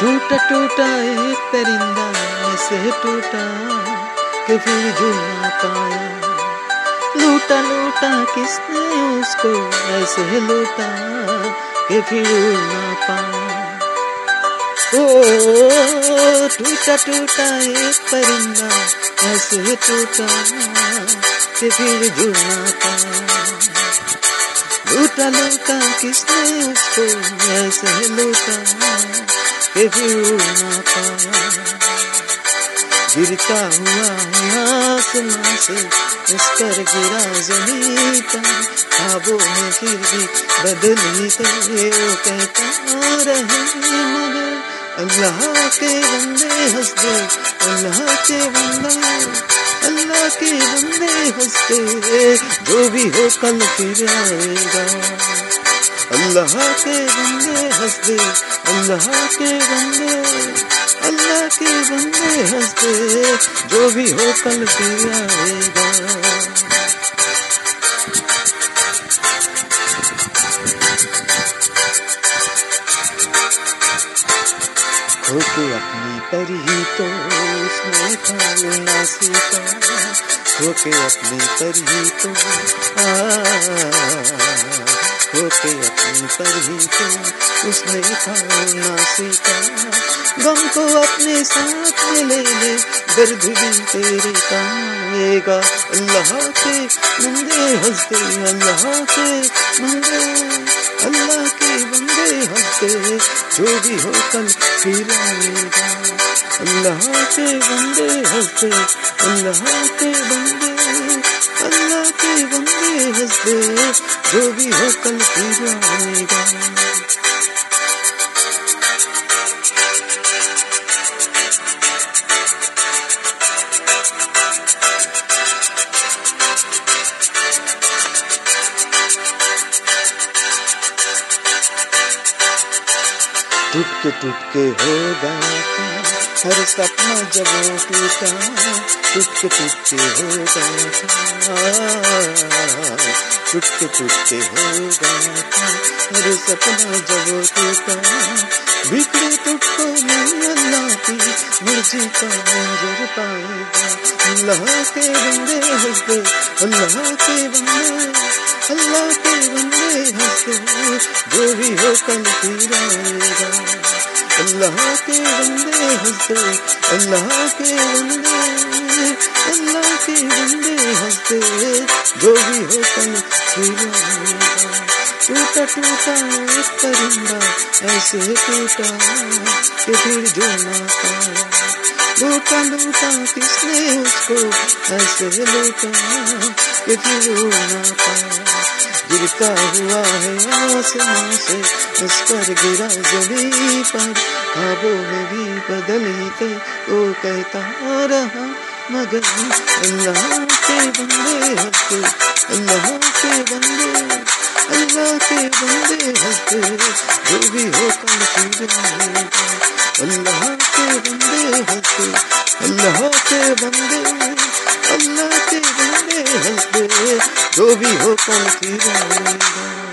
टूटा टूटा एक परिंदा ऐसे टूटा कि फिर जुड़ पाया। लूटा लूटा किसने उसको ऐसे लूटा कि फिर पाया। ओ, टूटा टूटा एक परिंदा ऐसे टूटा कि फिर जुड़ पाया। लूटा लूटा किसने उसको ऐसे लूटा गिरता हुआ आसमां से इस पर गिरा ज़मीन पर में फिर भी बदली थे वो कहता रहे मगर अल्लाह के बंदे हंस दे अल्लाह के बंदे अल्लाह के बंदे हंस दे जो भी हो। कल फिर आएगा अल्लाह के बंदे हंस दे अल्लाह के बंदे अल्लाह के बंदे हंस दे जो भी हो कल फिर आएगा। होके अपनी परी तो उसने खाना सीखा होके अपनी पर तो आ होके अपने पर ही तो उसने खाना सीखा गम को अपने साथ में ले ले, दर्द भी तेरे आएगा अल्लाह के बंदे, हँसते अल्लाह के बंदे, अल्लाह के बंदे हँसते, जो भी हो कल फिर आएगा, अल्लाह के बंदे हँसते, अल्लाह के बंदे, अल्लाह के बंदे हँसते जो भी हो कल की जाएगा टूट के टूट के हो गया हर सपना जब टूटा टूट के टूट के हो। गया था टूट के टूट हो गया था हर सपना जब टूटा, बिखरे टूटको नहीं अल्लाह की मर्ज़ी का मंजर पाएगा अल्लाह के बंदे हँसते, अल्लाह के बंदे अल्लाह के बंदे हँसते, जो भी हो कल फिर आएगा। अल्लाह के बंदे हँसते, अल्लाह के बंदे अल्लाह के बंदे हो टूटा टूटा एक परिंदा, ऐसे टूटा कि फिर जो ना पाया लूटा लूटा किसने उसको, ऐसे लूटा कि फिर ना पाया गिरता हुआ है आसमां से, उस पर गिरा ज़मीन पर। खाबों में भी बदली थे वो कहता रहा मगर अल्लाह के बंदे हँसते अल्लाह के बंदे, अल्लाह के बंदे हँसते जो भी हो कल फिर अल्लाह के बंदे हँसते अल्लाह के बंदे, अल्लाह के बंदे हंस दे जो भी हो कल फिर